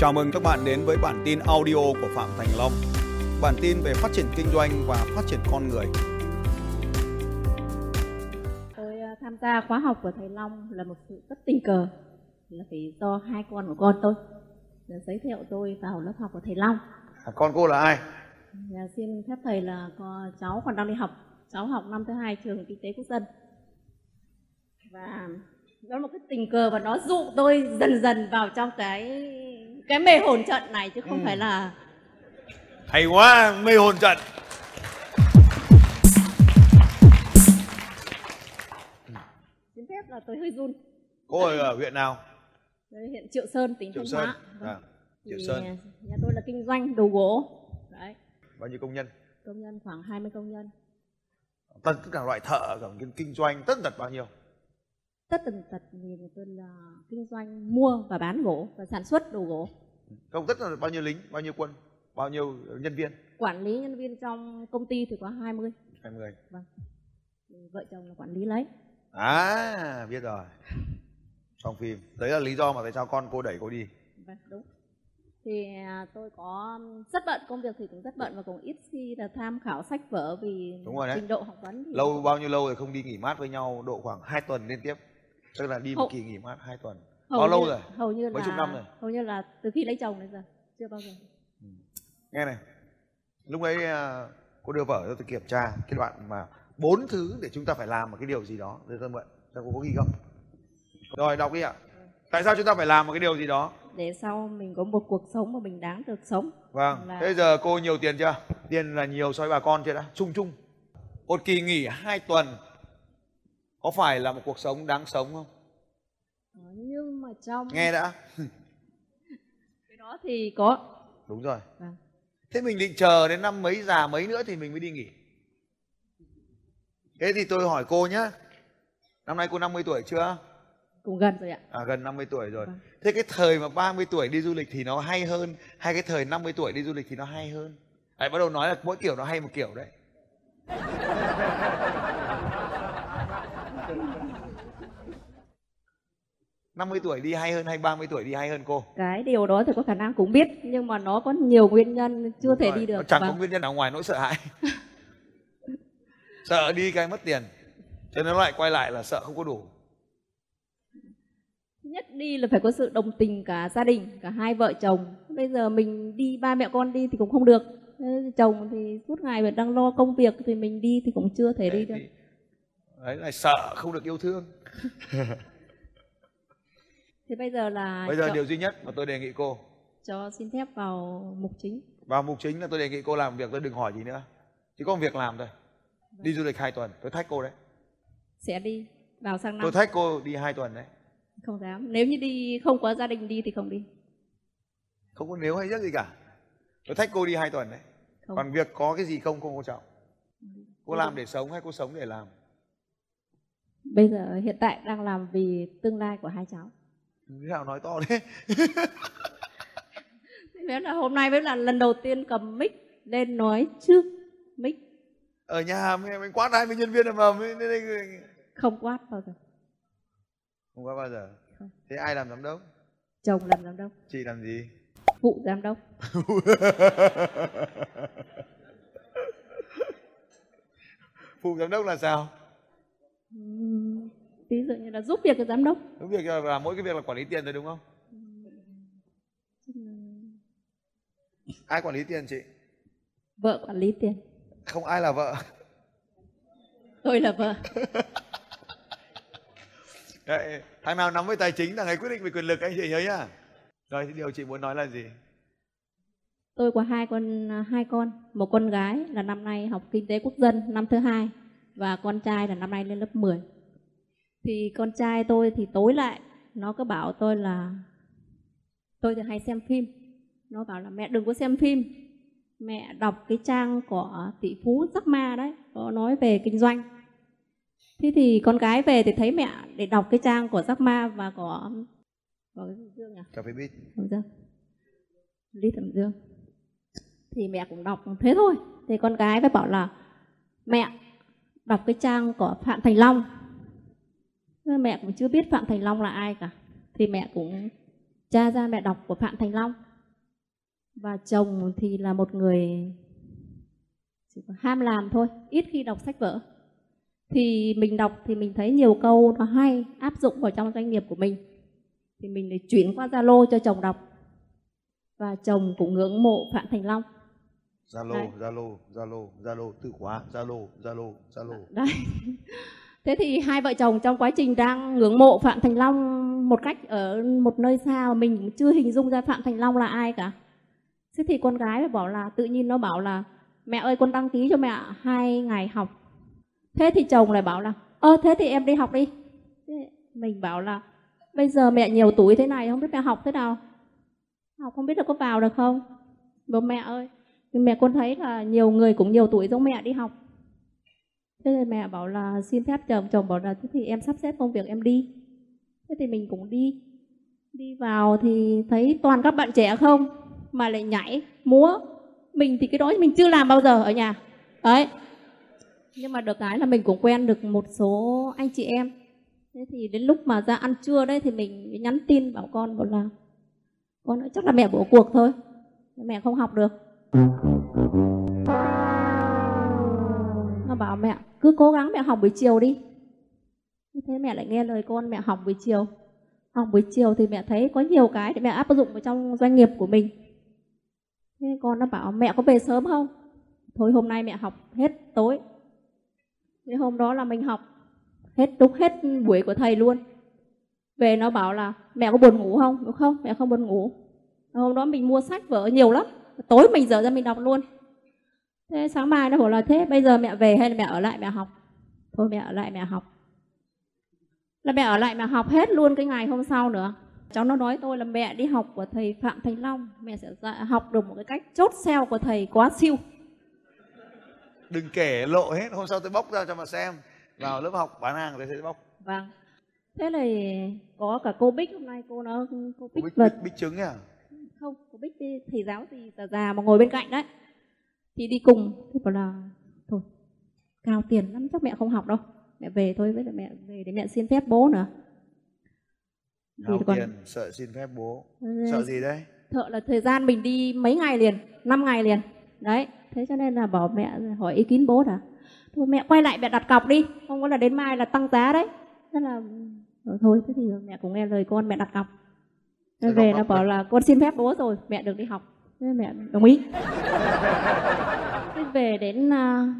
Chào mừng các bạn đến với bản tin audio của Phạm Thành Long. Bản tin về phát triển kinh doanh và phát triển con người. Tôi ờ, tham gia khóa học của thầy Long là một sự rất tình cờ là vì do hai con của con tôi là giới thiệu tôi vào lớp học của thầy Long. À, con cô là ai? Và xin phép thầy là có cháu còn đang đi học, cháu học năm thứ hai trường kinh tế quốc dân. Và đó là một cái tình cờ và nó dụ tôi dần dần vào trong cái cái mê hồn trận này chứ không Ừ. phải là Hay quá, mê hồn trận. xin phép là tôi hơi run. Cô ở huyện nào? Đây, huyện Triệu Sơn, tỉnh Triệu Thanh. Hóa. Vâng. À, Triệu Thì, Sơn. à, Nhà tôi là kinh doanh đồ gỗ. Đấy, Bao nhiêu công nhân? công nhân khoảng 20 công nhân. Tất tất cả loại thợ, cả kinh, kinh doanh, tất tật bao nhiêu? Tất tần tật thì tôi là kinh doanh mua và bán gỗ và sản xuất đồ gỗ. Không, tất là bao nhiêu lính, bao nhiêu quân, bao nhiêu nhân viên? Quản lý nhân viên trong công ty thì có 20. 20. Vâng. Vợ chồng là quản lý lấy. À, biết rồi. Trong phim. Đấy là lý do mà tại sao con cô đẩy cô đi. Vâng, đúng. Thì à, tôi có rất bận công việc thì cũng rất bận và cũng ít khi là tham khảo sách vở vì Đúng rồi đấy. trình độ học vấn thì Lâu bao nhiêu lâu rồi không đi nghỉ mát với nhau độ khoảng 2 tuần liên tiếp. Tức là đi một kỳ nghỉ mát 2 tuần. Bao lâu như- rồi? Hầu như Mấy là chục năm rồi? hầu như là từ khi lấy chồng đến giờ chưa bao giờ. nghe này lúc ấy à, cô đưa vở cho tôi kiểm tra cái đoạn mà bốn thứ để chúng ta phải làm một cái điều gì đó. Để tôi mượn. Cho cô có ghi không? Rồi đọc đi ạ. Tại sao chúng ta phải làm một cái điều gì đó? Để sau mình có một cuộc sống mà mình đáng được sống. vâng. Là- thế giờ cô nhiều tiền chưa? Tiền là nhiều so với bà con chưa đã? Chung chung. Một kỳ nghỉ hai tuần có phải là một cuộc sống đáng sống không Ờ, Nhưng mà trong nghe đã cái đó thì có đúng rồi Vâng. thế mình định chờ đến năm mấy già mấy nữa thì mình mới đi nghỉ thế thì tôi hỏi cô nhá năm nay cô 50 tuổi chưa cũng gần rồi ạ. À gần 50 tuổi rồi. Vâng. Thế cái thời mà 30 tuổi đi du lịch thì nó hay hơn hay cái thời 50 tuổi đi du lịch thì nó hay hơn? Đấy bắt đầu nói là mỗi kiểu nó hay một kiểu đấy. năm mươi tuổi đi hay hơn hay 30 tuổi đi hay hơn cô? Cái điều đó thì có khả năng cũng biết nhưng mà nó có nhiều nguyên nhân chưa thể Rồi, đi nó được. Chẳng Vâng. có nguyên nhân nào ngoài nỗi sợ hãi. sợ đi cái mất tiền. Cho nên nó lại quay lại là sợ không có đủ. Thứ nhất đi là phải có sự đồng tình cả gia đình, cả hai vợ chồng. Bây giờ mình đi ba mẹ con đi thì cũng không được. Chồng thì suốt ngày vẫn đang lo công việc thì mình đi thì cũng chưa thể đi Đấy, được. thì- Đấy là sợ không được yêu thương. Thì bây giờ là Bây giờ cho, điều duy nhất mà tôi đề nghị cô cho xin phép vào mục chính. Vào mục chính là tôi đề nghị cô làm việc tôi đừng hỏi gì nữa. Chỉ có việc làm thôi. Đi du lịch 2 tuần, tôi thách cô đấy. Sẽ đi vào sang năm. Tôi thách cô đi 2 tuần đấy. Không dám. Nếu như đi không có gia đình đi thì không đi. Không có nếu hay nhất gì cả. Tôi thách cô đi 2 tuần đấy. Không. Còn việc có cái gì không không quan trọng. Cô làm để sống hay cô sống để làm? Bây giờ hiện tại đang làm vì tương lai của hai cháu. Thế nào nói to thế? Thế là hôm nay mới là lần đầu tiên cầm mic lên nói trước mic Ở nhà mình, mình quát 20 nhân viên mà mới đến đây không quát bao giờ. không có bao giờ. Không. Thế ai làm giám đốc? Chồng làm giám đốc, Chị làm gì? phụ giám đốc. Phụ giám đốc là sao? Ví dụ như là giúp việc cho giám đốc. Đúng việc là, là mỗi cái việc là quản lý tiền thôi đúng không? Ai quản lý tiền chị? Vợ quản lý tiền, Không ai là vợ. tôi là vợ. Đấy, thằng nào nắm với tài chính là người quyết định về quyền lực anh chị nhớ nhá. Rồi thì điều chị muốn nói là gì? Tôi có hai con hai con, một con gái là năm nay học kinh tế quốc dân năm thứ hai và con trai là năm nay lên lớp 10. Thì con trai tôi thì tối lại nó cứ bảo tôi là tôi thì hay xem phim. Nó bảo là mẹ đừng có xem phim. Mẹ đọc cái trang của tỷ phú Jack Ma đấy, có nói về kinh doanh. Thế thì con gái về thì thấy mẹ để đọc cái trang của Jack Ma và của của cái gì Dương à? Cà phê bít. Dương Lý Thẩm Dương thì mẹ cũng đọc thế thôi thì con gái mới bảo là mẹ đọc cái trang của Phạm Thành Long mẹ cũng chưa biết Phạm Thành Long là ai cả. Thì mẹ cũng tra ra mẹ đọc của Phạm Thành Long. Và chồng thì là một người chỉ có ham làm thôi ít khi đọc sách vở. Thì mình đọc thì mình thấy nhiều câu nó hay áp dụng vào trong doanh nghiệp của mình. Thì mình để chuyển qua zalo cho chồng đọc. Và chồng cũng ngưỡng mộ phạm thành long. Zalo zalo zalo zalo từ khóa zalo zalo zalo. Đấy thế thì hai vợ chồng trong quá trình đang ngưỡng mộ phạm thành long một cách ở một nơi xa mà mình chưa hình dung ra phạm thành long là ai cả. Thế thì con gái bảo là, tự nhiên nó bảo là, mẹ ơi, con đăng ký cho mẹ hai ngày học. Thế thì chồng lại bảo là, ơ, thế thì em đi học đi. Thế mình bảo là, bây giờ mẹ nhiều tuổi thế này, không biết mẹ học thế nào. Học không biết là có vào được không? Bố mẹ ơi, mẹ con thấy là nhiều người cũng nhiều tuổi giống mẹ đi học thế thì mẹ bảo là, xin phép chồng chồng bảo là, thế thì em sắp xếp công việc em đi. Thế thì mình cũng đi. Đi vào thì thấy toàn các bạn trẻ không, mà lại nhảy, múa. Mình thì cái đó mình chưa làm bao giờ ở nhà. Đấy. Nhưng mà được cái là mình cũng quen được một số anh chị em. Thế thì đến lúc mà ra ăn trưa đấy thì mình nhắn tin bảo con, bảo là, con nói chắc là mẹ bỏ cuộc thôi. Mẹ không học được. Bảo mẹ, cứ cố gắng mẹ học buổi chiều đi. Thế mẹ lại nghe lời con mẹ học buổi chiều. Học buổi chiều thì mẹ thấy có nhiều cái để mẹ áp dụng vào trong doanh nghiệp của mình. Thế con nó bảo, mẹ có về sớm không? Thôi hôm nay mẹ học hết tối. Thế hôm đó là mình học hết đúng hết buổi của thầy luôn. Về nó bảo là, mẹ có buồn ngủ không? Đúng không, mẹ không buồn ngủ. Hôm đó mình mua sách vở nhiều lắm. Tối mình dở ra mình đọc luôn thế sáng mai nó bảo là thế bây giờ mẹ về hay là mẹ ở lại mẹ học? Thôi mẹ ở lại mẹ học. Là mẹ ở lại mẹ học hết luôn cái ngày hôm sau nữa. Cháu nó nói tôi là mẹ đi học của thầy phạm thành long. Mẹ sẽ học được một cái cách chốt sale của thầy quá siêu. Đừng kể lộ hết hôm sau tôi bóc ra cho mà xem. Vào lớp học bán hàng tôi sẽ bóc. Vâng. Thế là có cả cô bích hôm nay cô nó cô bích, bích, vật bích, bích trứng à? Không cô bích thầy giáo thì già già mà ngồi bên cạnh đấy thì đi cùng. Thì bảo là thôi cao tiền lắm chắc mẹ không học đâu. Mẹ về thôi với lại mẹ về để mẹ xin phép bố nữa. Hào Thì còn- tiền sợ xin phép bố. Sợ gì đấy? thợ là thời gian mình đi mấy ngày liền 5 ngày liền. Đấy thế cho nên là bảo mẹ hỏi ý kiến bố đã thôi mẹ quay lại mẹ đặt cọc đi không có là đến mai là tăng giá đấy. Thế là rồi thôi. Thế thì mẹ cũng nghe lời con mẹ đặt cọc. Thế về cọc bảo là con xin phép bố rồi mẹ được đi học thế mẹ đồng ý. Thế về đến à,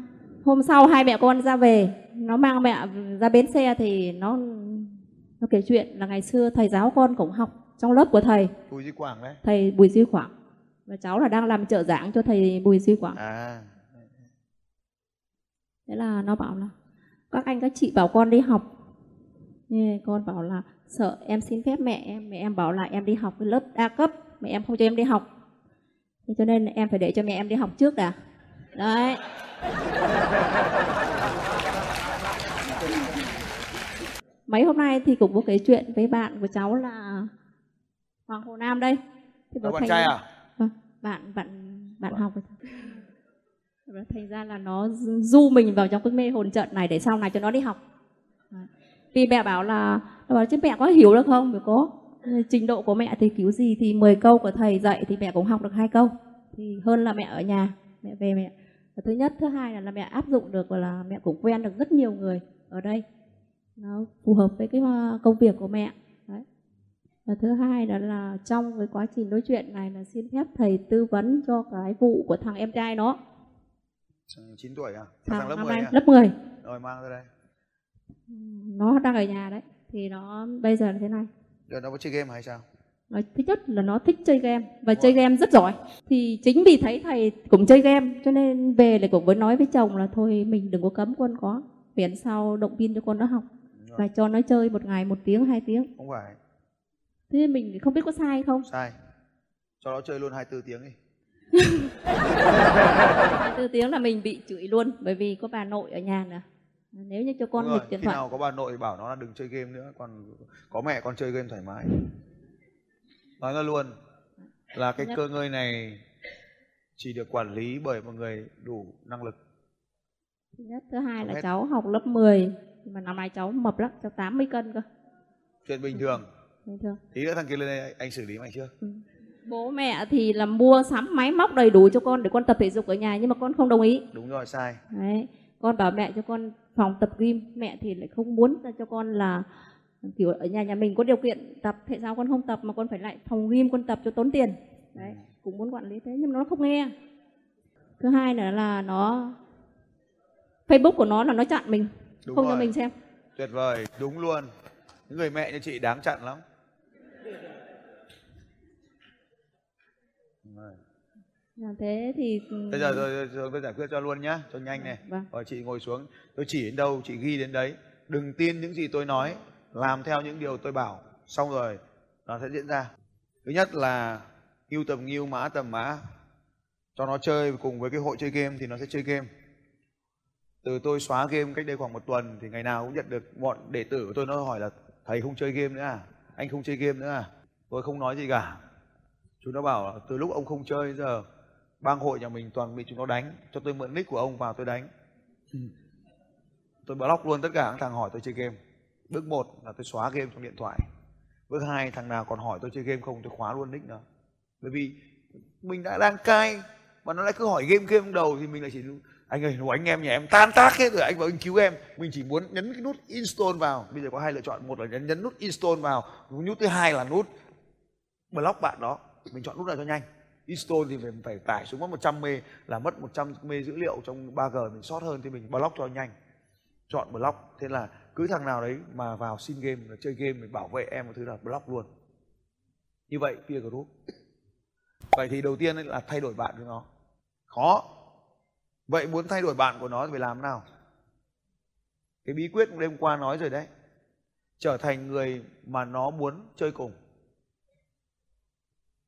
hôm sau hai mẹ con ra về nó mang mẹ ra bến xe thì nó nó kể chuyện là ngày xưa thầy giáo con cũng học trong lớp của thầy. Bùi Duy Quảng đấy. Thầy Bùi Duy Quảng. Và cháu là đang làm trợ giảng cho thầy Bùi Duy Quảng. À. Thế là nó bảo là các anh các chị bảo con đi học. Thế con bảo là sợ em xin phép mẹ em mẹ em bảo là em đi học lớp đa cấp mẹ em không cho em đi học thế cho nên em phải để cho mẹ em đi học trước đã. Đấy. Mấy hôm nay thì cũng có cái chuyện với bạn của cháu là Hoàng Hồ Nam đây. Thì bạn thành trai ra- à? Vâng, bạn bạn bạn học cháu. Và thành ra là nó du mình vào trong cái mê hồn trận này để sau này cho nó đi học. Vì mẹ bảo là nó bảo chứ mẹ có hiểu được không? Mẹ có trình độ của mẹ thì kiểu gì thì 10 câu của thầy dạy thì mẹ cũng học được hai câu. Thì hơn là mẹ ở nhà mẹ về mẹ. Và thứ nhất thứ hai là, là mẹ áp dụng được và là mẹ cũng quen được rất nhiều người ở đây. Nó phù hợp với cái uh, công việc của mẹ. Đấy. và thứ hai đó là trong cái quá trình nói chuyện này là xin phép thầy tư vấn cho cái vụ của thằng em trai nó. Thằng 9 tuổi à? Thằng thằng lớp năm 10 nay à? lớp 10 rồi mang ra đây. Nó đang ở nhà đấy. Thì nó bây giờ là thế này rồi nó có chơi game hay sao? Nó thứ nhất là nó thích chơi game và chơi game rất giỏi. Thì chính vì thấy thầy cũng chơi game cho nên về lại cũng mới nói với chồng là thôi mình đừng có cấm con có miễn sau động viên cho con nó học rồi. và cho nó chơi một ngày một tiếng hai tiếng. Không phải. Thế nên mình không biết có sai không. Sai. Cho nó chơi luôn 24 tiếng đi. hai tư tiếng là mình bị chửi luôn bởi vì có bà nội ở nhà nè nếu như cho con nghịch điện khi thoại nào có bà nội bảo nó là đừng chơi game nữa còn có mẹ con chơi game thoải mái. Nói ra luôn là cái cơ ngơi này chỉ được quản lý bởi một người đủ năng lực. Thứ nhất. Thứ hai Không là hết. cháu học lớp 10 nhưng mà năm nay cháu mập lắm cháu 80 cân cơ. Chuyện bình thường. Bình thường. Tí nữa thằng kia lên đây anh xử lý mày chưa Ừ. bố mẹ thì là mua sắm máy móc đầy đủ cho con để con tập thể dục ở nhà nhưng mà con không đồng ý. Đúng rồi sai. Đấy con bảo mẹ cho con phòng tập gym mẹ thì lại không muốn cho con là kiểu ở nhà nhà mình có điều kiện tập tại sao con không tập mà con phải lại phòng gym con tập cho tốn tiền? Đấy cũng muốn quản lý thế nhưng mà nó không nghe. Thứ hai nữa là nó facebook của nó là nó chặn mình đúng không rồi. cho mình xem. Tuyệt vời đúng luôn. Những người mẹ như chị đáng chặn lắm Rồi. Là thế thì bây giờ rồi, rồi tôi giải quyết cho luôn nhá cho nhanh này. Vâng. rồi chị ngồi xuống. Tôi chỉ đến đâu chị ghi đến đấy. Đừng tin những gì tôi nói làm theo những điều tôi bảo. Xong rồi nó sẽ diễn ra. Thứ nhất là ngưu tầm ngưu mã tầm mã cho nó chơi cùng với cái hội chơi game thì nó sẽ chơi game. Từ tôi xóa game cách đây khoảng một tuần thì ngày nào cũng nhận được bọn đệ tử của tôi nó hỏi là thầy không chơi game nữa à? Anh không chơi game nữa à? Tôi không nói gì cả. Chúng nó bảo là từ lúc ông không chơi giờ bang hội nhà mình toàn bị chúng nó đánh. Cho tôi mượn nick của ông vào tôi đánh. Tôi block luôn tất cả các thằng hỏi tôi chơi game. Bước một là tôi xóa game trong điện thoại. Bước hai, thằng nào còn hỏi tôi chơi game không, tôi khóa luôn nick nó. Bởi vì mình đã đang cai, mà nó lại cứ hỏi game game đầu thì mình lại chỉ anh ơi, anh em nhà em tan tác hết rồi, anh vào anh cứu em. Mình chỉ muốn nhấn cái nút install vào. Bây giờ có hai lựa chọn, một là nhấn nhấn nút install vào, nút thứ hai là nút block bạn đó. Mình chọn nút nào cho nhanh install thì mình phải tải xuống mất 100 mê, là mất 100 mê dữ liệu trong 3G mình sót hơn, thì mình block cho nhanh. Chọn block, thế là cứ thằng nào đấy mà vào xin game là chơi game mình bảo vệ em một thứ là block luôn. Như vậy, peer group. Vậy thì đầu tiên là thay đổi bạn của nó. Khó. Vậy muốn thay đổi bạn của nó thì phải làm nào? Cái bí quyết đêm qua nói rồi đấy. Trở thành người mà nó muốn chơi cùng.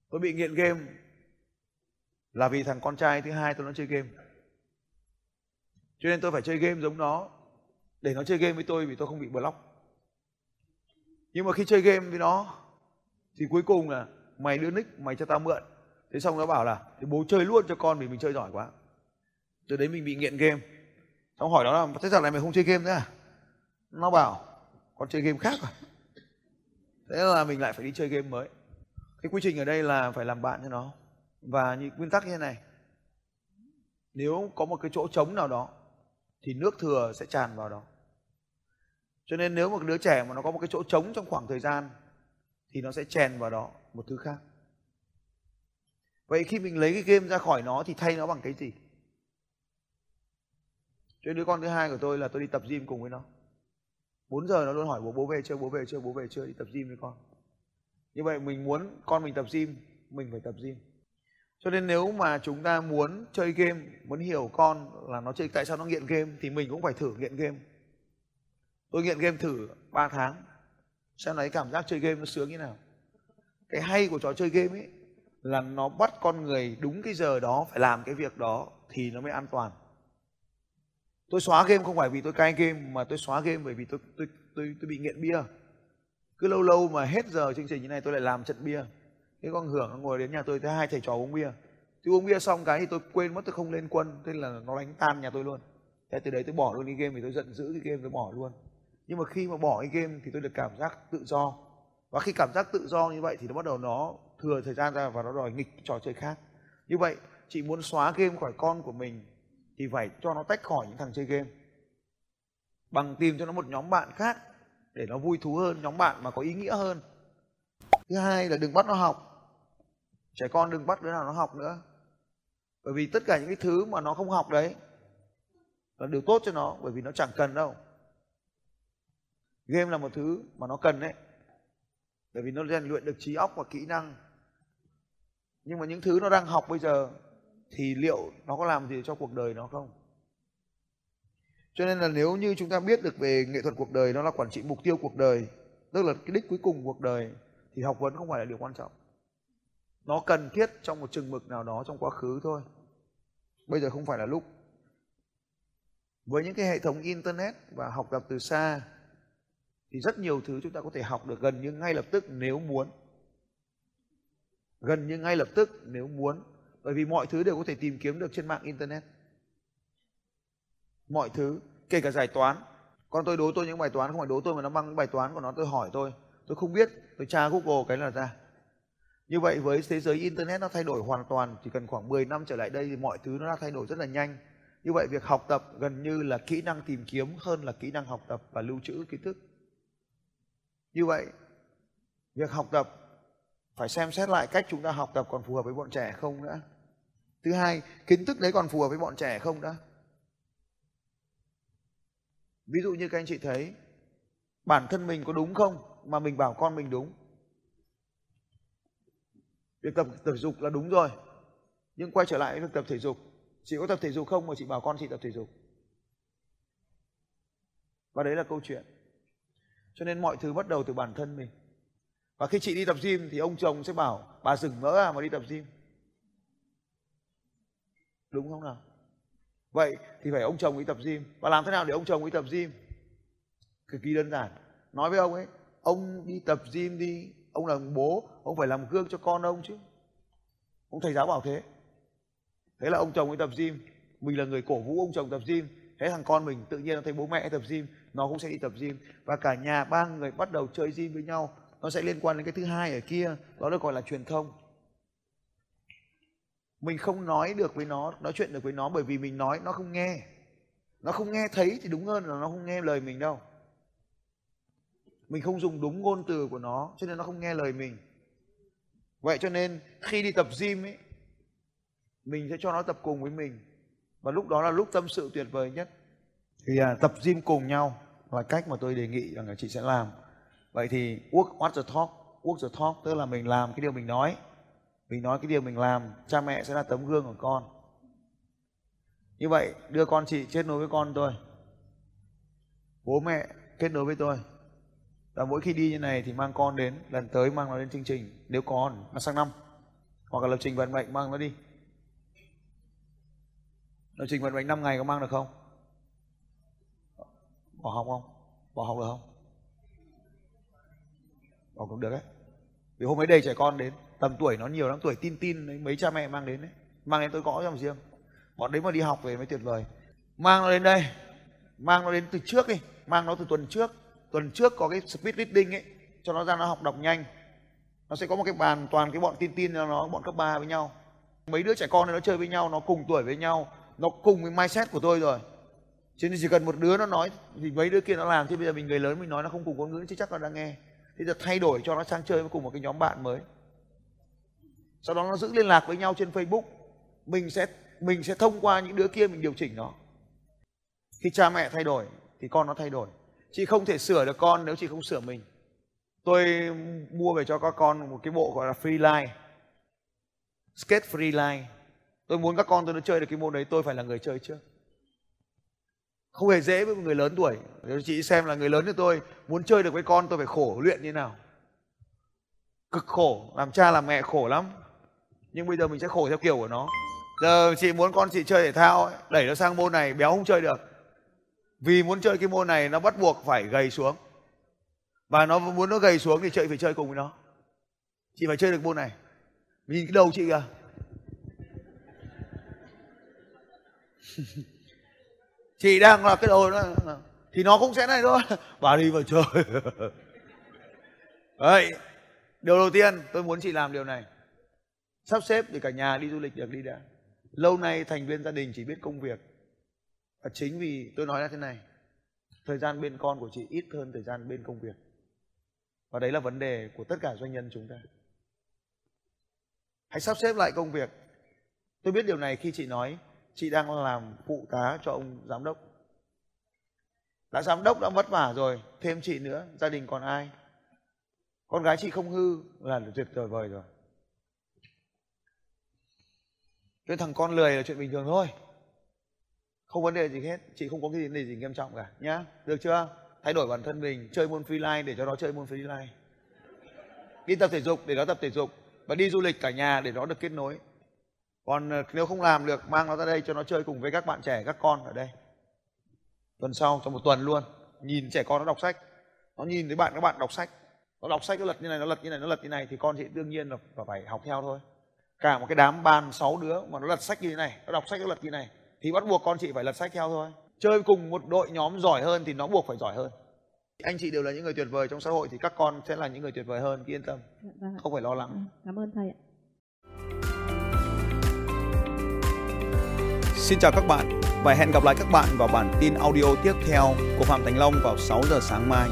Tôi bị nghiện game là vì thằng con trai thứ hai tôi nó chơi game. Cho nên tôi phải chơi game giống nó. Để nó chơi game với tôi vì tôi không bị block. Nhưng mà khi chơi game với nó, thì cuối cùng là mày đưa nick, mày cho tao mượn. Thế xong nó bảo là thì bố chơi luôn cho con vì mình chơi giỏi quá. Từ đấy mình bị nghiện game. Xong hỏi nó là, thế giờ này mày không chơi game nữa à? Nó bảo, con chơi game khác rồi. thế là mình lại phải đi chơi game mới. Cái quy trình ở đây là phải làm bạn cho nó và như nguyên tắc như thế này, nếu có một cái chỗ trống nào đó, thì nước thừa sẽ tràn vào đó. Cho nên nếu một đứa trẻ mà nó có một cái chỗ trống trong khoảng thời gian, thì nó sẽ chèn vào đó một thứ khác. Vậy khi mình lấy cái game ra khỏi nó thì thay nó bằng cái gì? Cho nên đứa con thứ hai của tôi là tôi đi tập gym cùng với nó. 4 giờ nó luôn hỏi bố bố về chưa? Bố về chưa? Bố về chưa? Đi tập gym với con. Như vậy mình muốn con mình tập gym, mình phải tập gym cho nên nếu mà chúng ta muốn chơi game muốn hiểu con là nó chơi tại sao nó nghiện game thì mình cũng phải thử nghiện game. Tôi nghiện game thử 3 tháng xem lấy cảm giác chơi game nó sướng như nào. Cái hay của trò chơi game ấy là nó bắt con người đúng cái giờ đó phải làm cái việc đó thì nó mới an toàn. Tôi xóa game không phải vì tôi cai game mà tôi xóa game bởi vì tôi tôi tôi, tôi bị nghiện bia. Cứ lâu lâu mà hết giờ chương trình như này tôi lại làm trận bia thế con hưởng nó ngồi đến nhà tôi thấy hai thầy trò uống bia. Tôi uống bia xong cái thì tôi quên mất tôi không lên quân, thế là nó đánh tan nhà tôi luôn. Thế từ đấy tôi bỏ luôn cái game thì tôi giận dữ cái game tôi bỏ luôn. Nhưng mà khi mà bỏ cái game thì tôi được cảm giác tự do. Và khi cảm giác tự do như vậy thì nó bắt đầu nó thừa thời gian ra và nó đòi nghịch trò chơi khác. Như vậy, chị muốn xóa game khỏi con của mình thì phải cho nó tách khỏi những thằng chơi game. Bằng tìm cho nó một nhóm bạn khác để nó vui thú hơn, nhóm bạn mà có ý nghĩa hơn. Thứ hai là đừng bắt nó học trẻ con đừng bắt đứa nào nó học nữa. Bởi vì tất cả những cái thứ mà nó không học đấy là điều tốt cho nó, bởi vì nó chẳng cần đâu. Game là một thứ mà nó cần đấy. Bởi vì nó rèn luyện được trí óc và kỹ năng. Nhưng mà những thứ nó đang học bây giờ thì liệu nó có làm gì cho cuộc đời nó không? Cho nên là nếu như chúng ta biết được về nghệ thuật cuộc đời, nó là quản trị mục tiêu cuộc đời, tức là cái đích cuối cùng cuộc đời, thì học vấn không phải là điều quan trọng nó cần thiết trong một chừng mực nào đó trong quá khứ thôi. Bây giờ không phải là lúc. Với những cái hệ thống internet và học tập từ xa, thì rất nhiều thứ chúng ta có thể học được gần như ngay lập tức nếu muốn. Gần như ngay lập tức nếu muốn. Bởi vì mọi thứ đều có thể tìm kiếm được trên mạng internet. Mọi thứ, kể cả giải toán. Con tôi đố tôi những bài toán, không phải đố tôi mà nó mang những bài toán của nó, tôi hỏi tôi. Tôi không biết. Tôi tra google cái là ra như vậy với thế giới internet nó thay đổi hoàn toàn, chỉ cần khoảng 10 năm trở lại đây thì mọi thứ nó đã thay đổi rất là nhanh. Như vậy việc học tập gần như là kỹ năng tìm kiếm hơn là kỹ năng học tập và lưu trữ kiến thức. Như vậy, việc học tập phải xem xét lại cách chúng ta học tập còn phù hợp với bọn trẻ không nữa thứ hai, kiến thức đấy còn phù hợp với bọn trẻ không đã? Ví dụ như các anh chị thấy, bản thân mình có đúng không? Mà mình bảo con mình đúng việc tập thể dục là đúng rồi. Nhưng quay trở lại việc tập thể dục. Chị có tập thể dục không mà chị bảo con chị tập thể dục? Và đấy là câu chuyện. Cho nên mọi thứ bắt đầu từ bản thân mình. Và khi chị đi tập gym thì ông chồng sẽ bảo, bà dừng mỡ à mà đi tập gym. Đúng không nào? Vậy thì phải ông chồng đi tập gym. Và làm thế nào để ông chồng đi tập gym? Cực kỳ đơn giản. Nói với ông ấy, ông đi tập gym đi ông là bố, ông phải làm gương cho con ông chứ. Ông thầy giáo bảo thế. Thế là ông chồng đi tập gym. Mình là người cổ vũ ông chồng tập gym. Thế thằng con mình tự nhiên nó thấy bố mẹ tập gym, nó cũng sẽ đi tập gym. Và cả nhà ba người bắt đầu chơi gym với nhau. Nó sẽ liên quan đến cái thứ hai ở kia, đó được gọi là truyền thông. Mình không nói được với nó, nói chuyện được với nó bởi vì mình nói, nó không nghe. Nó không nghe thấy thì đúng hơn là nó không nghe lời mình đâu mình không dùng đúng ngôn từ của nó cho nên nó không nghe lời mình. Vậy cho nên khi đi tập gym ấy mình sẽ cho nó tập cùng với mình. Và lúc đó là lúc tâm sự tuyệt vời nhất. Thì à, tập gym cùng nhau là cách mà tôi đề nghị rằng là chị sẽ làm. Vậy thì work what the talk work the talk tức là mình làm cái điều mình nói. Mình nói cái điều mình làm cha mẹ sẽ là tấm gương của con. Như vậy đưa con chị kết nối với con tôi. Bố mẹ kết nối với tôi và mỗi khi đi như này thì mang con đến, lần tới mang nó đến chương trình, nếu còn, là sang năm. Hoặc là lập trình vận mệnh, mang nó đi. Lập trình vận mệnh 5 ngày có mang được không? Bỏ học không? Bỏ học được không? Bỏ cũng được đấy. Vì hôm ấy đầy trẻ con đến, tầm tuổi nó nhiều lắm, tuổi tin tin mấy cha mẹ mang đến đấy mang đến tôi gõ trong riêng bọn đấy mà đi học về mới tuyệt vời. Mang nó đến đây. Mang nó đến từ trước đi. Mang nó từ tuần trước tuần trước có cái speed reading ấy, cho nó ra nó học đọc nhanh. Nó sẽ có một cái bàn toàn cái bọn tin tin cho nó, bọn cấp 3 với nhau. Mấy đứa trẻ con này nó chơi với nhau, nó cùng tuổi với nhau, nó cùng với mindset của tôi rồi. Cho nên chỉ cần một đứa nó nói, thì mấy đứa kia nó làm, chứ bây giờ mình người lớn mình nói nó không cùng ngôn ngữ, chứ chắc nó đang nghe. Thế giờ thay đổi cho nó sang chơi với cùng một cái nhóm bạn mới. Sau đó nó giữ liên lạc với nhau trên facebook. Mình sẽ mình sẽ thông qua những đứa kia mình điều chỉnh nó. Khi cha mẹ thay đổi, thì con nó thay đổi chị không thể sửa được con nếu chị không sửa mình. Tôi mua về cho các con một cái bộ gọi là free line skate free line. Tôi muốn các con tôi nó chơi được cái môn đấy tôi phải là người chơi trước. Không hề dễ với một người lớn tuổi. Nếu chị xem là người lớn như tôi muốn chơi được với con tôi phải khổ luyện như nào? Cực khổ làm cha làm mẹ khổ lắm. Nhưng bây giờ mình sẽ khổ theo kiểu của nó. Giờ chị muốn con chị chơi thể thao ấy, đẩy nó sang môn này béo không chơi được vì muốn chơi cái môn này, nó bắt buộc phải gầy xuống. Và nó, muốn nó gầy xuống thì chị phải chơi cùng với nó. Chị phải chơi được môn này. Nhìn cái đầu chị kìa. Chị đang là cái đầu nó thì nó cũng sẽ này thôi. Bà đi vào chơi. Đấy. Điều đầu tiên, tôi muốn chị làm điều này. Sắp xếp để cả nhà đi du lịch được, đi đã. Lâu nay thành viên gia đình chỉ biết công việc và chính vì tôi nói là thế này, thời gian bên con của chị ít hơn thời gian bên công việc. Và đấy là vấn đề của tất cả doanh nhân chúng ta. Hãy sắp xếp lại công việc. Tôi biết điều này khi chị nói chị đang làm phụ tá cho ông giám đốc. Đã giám đốc đã vất vả rồi, thêm chị nữa, gia đình còn ai? Con gái chị không hư là tuyệt vời rồi. Cái thằng con lười là chuyện bình thường thôi không vấn đề gì hết. Chị không có cái gì gì nghiêm trọng cả, nhá. Được chưa? Thay đổi bản thân mình, chơi môn freeline để cho nó chơi môn freeline đi tập thể dục để nó tập thể dục và đi du lịch cả nhà để nó được kết nối. Còn ờ, nếu không làm được, mang nó ra đây cho nó chơi cùng với các bạn trẻ, các con ở đây. Tuần sau, trong một tuần luôn, nhìn trẻ con nó đọc sách. Nó nhìn thấy bạn, các bạn đọc sách. Nó đọc sách, nó lật như này, nó lật như này, nó lật như này thì con chị đương nhiên là phải học theo thôi. Cả một cái đám ban sáu đứa mà nó lật sách như thế này, nó đọc sách, nó lật như này thì bắt buộc con chị phải lật sách theo thôi. Chơi cùng một đội nhóm giỏi hơn thì nó buộc phải giỏi hơn. Anh chị đều là những người tuyệt vời trong xã hội thì các con sẽ là những người tuyệt vời hơn cứ yên tâm. Dạ, vâng không phải lo lắng. Ừ, cảm ơn thầy ạ. Xin chào các bạn và hẹn gặp lại các bạn vào bản tin audio tiếp theo của Phạm Thành Long vào 6 giờ sáng mai.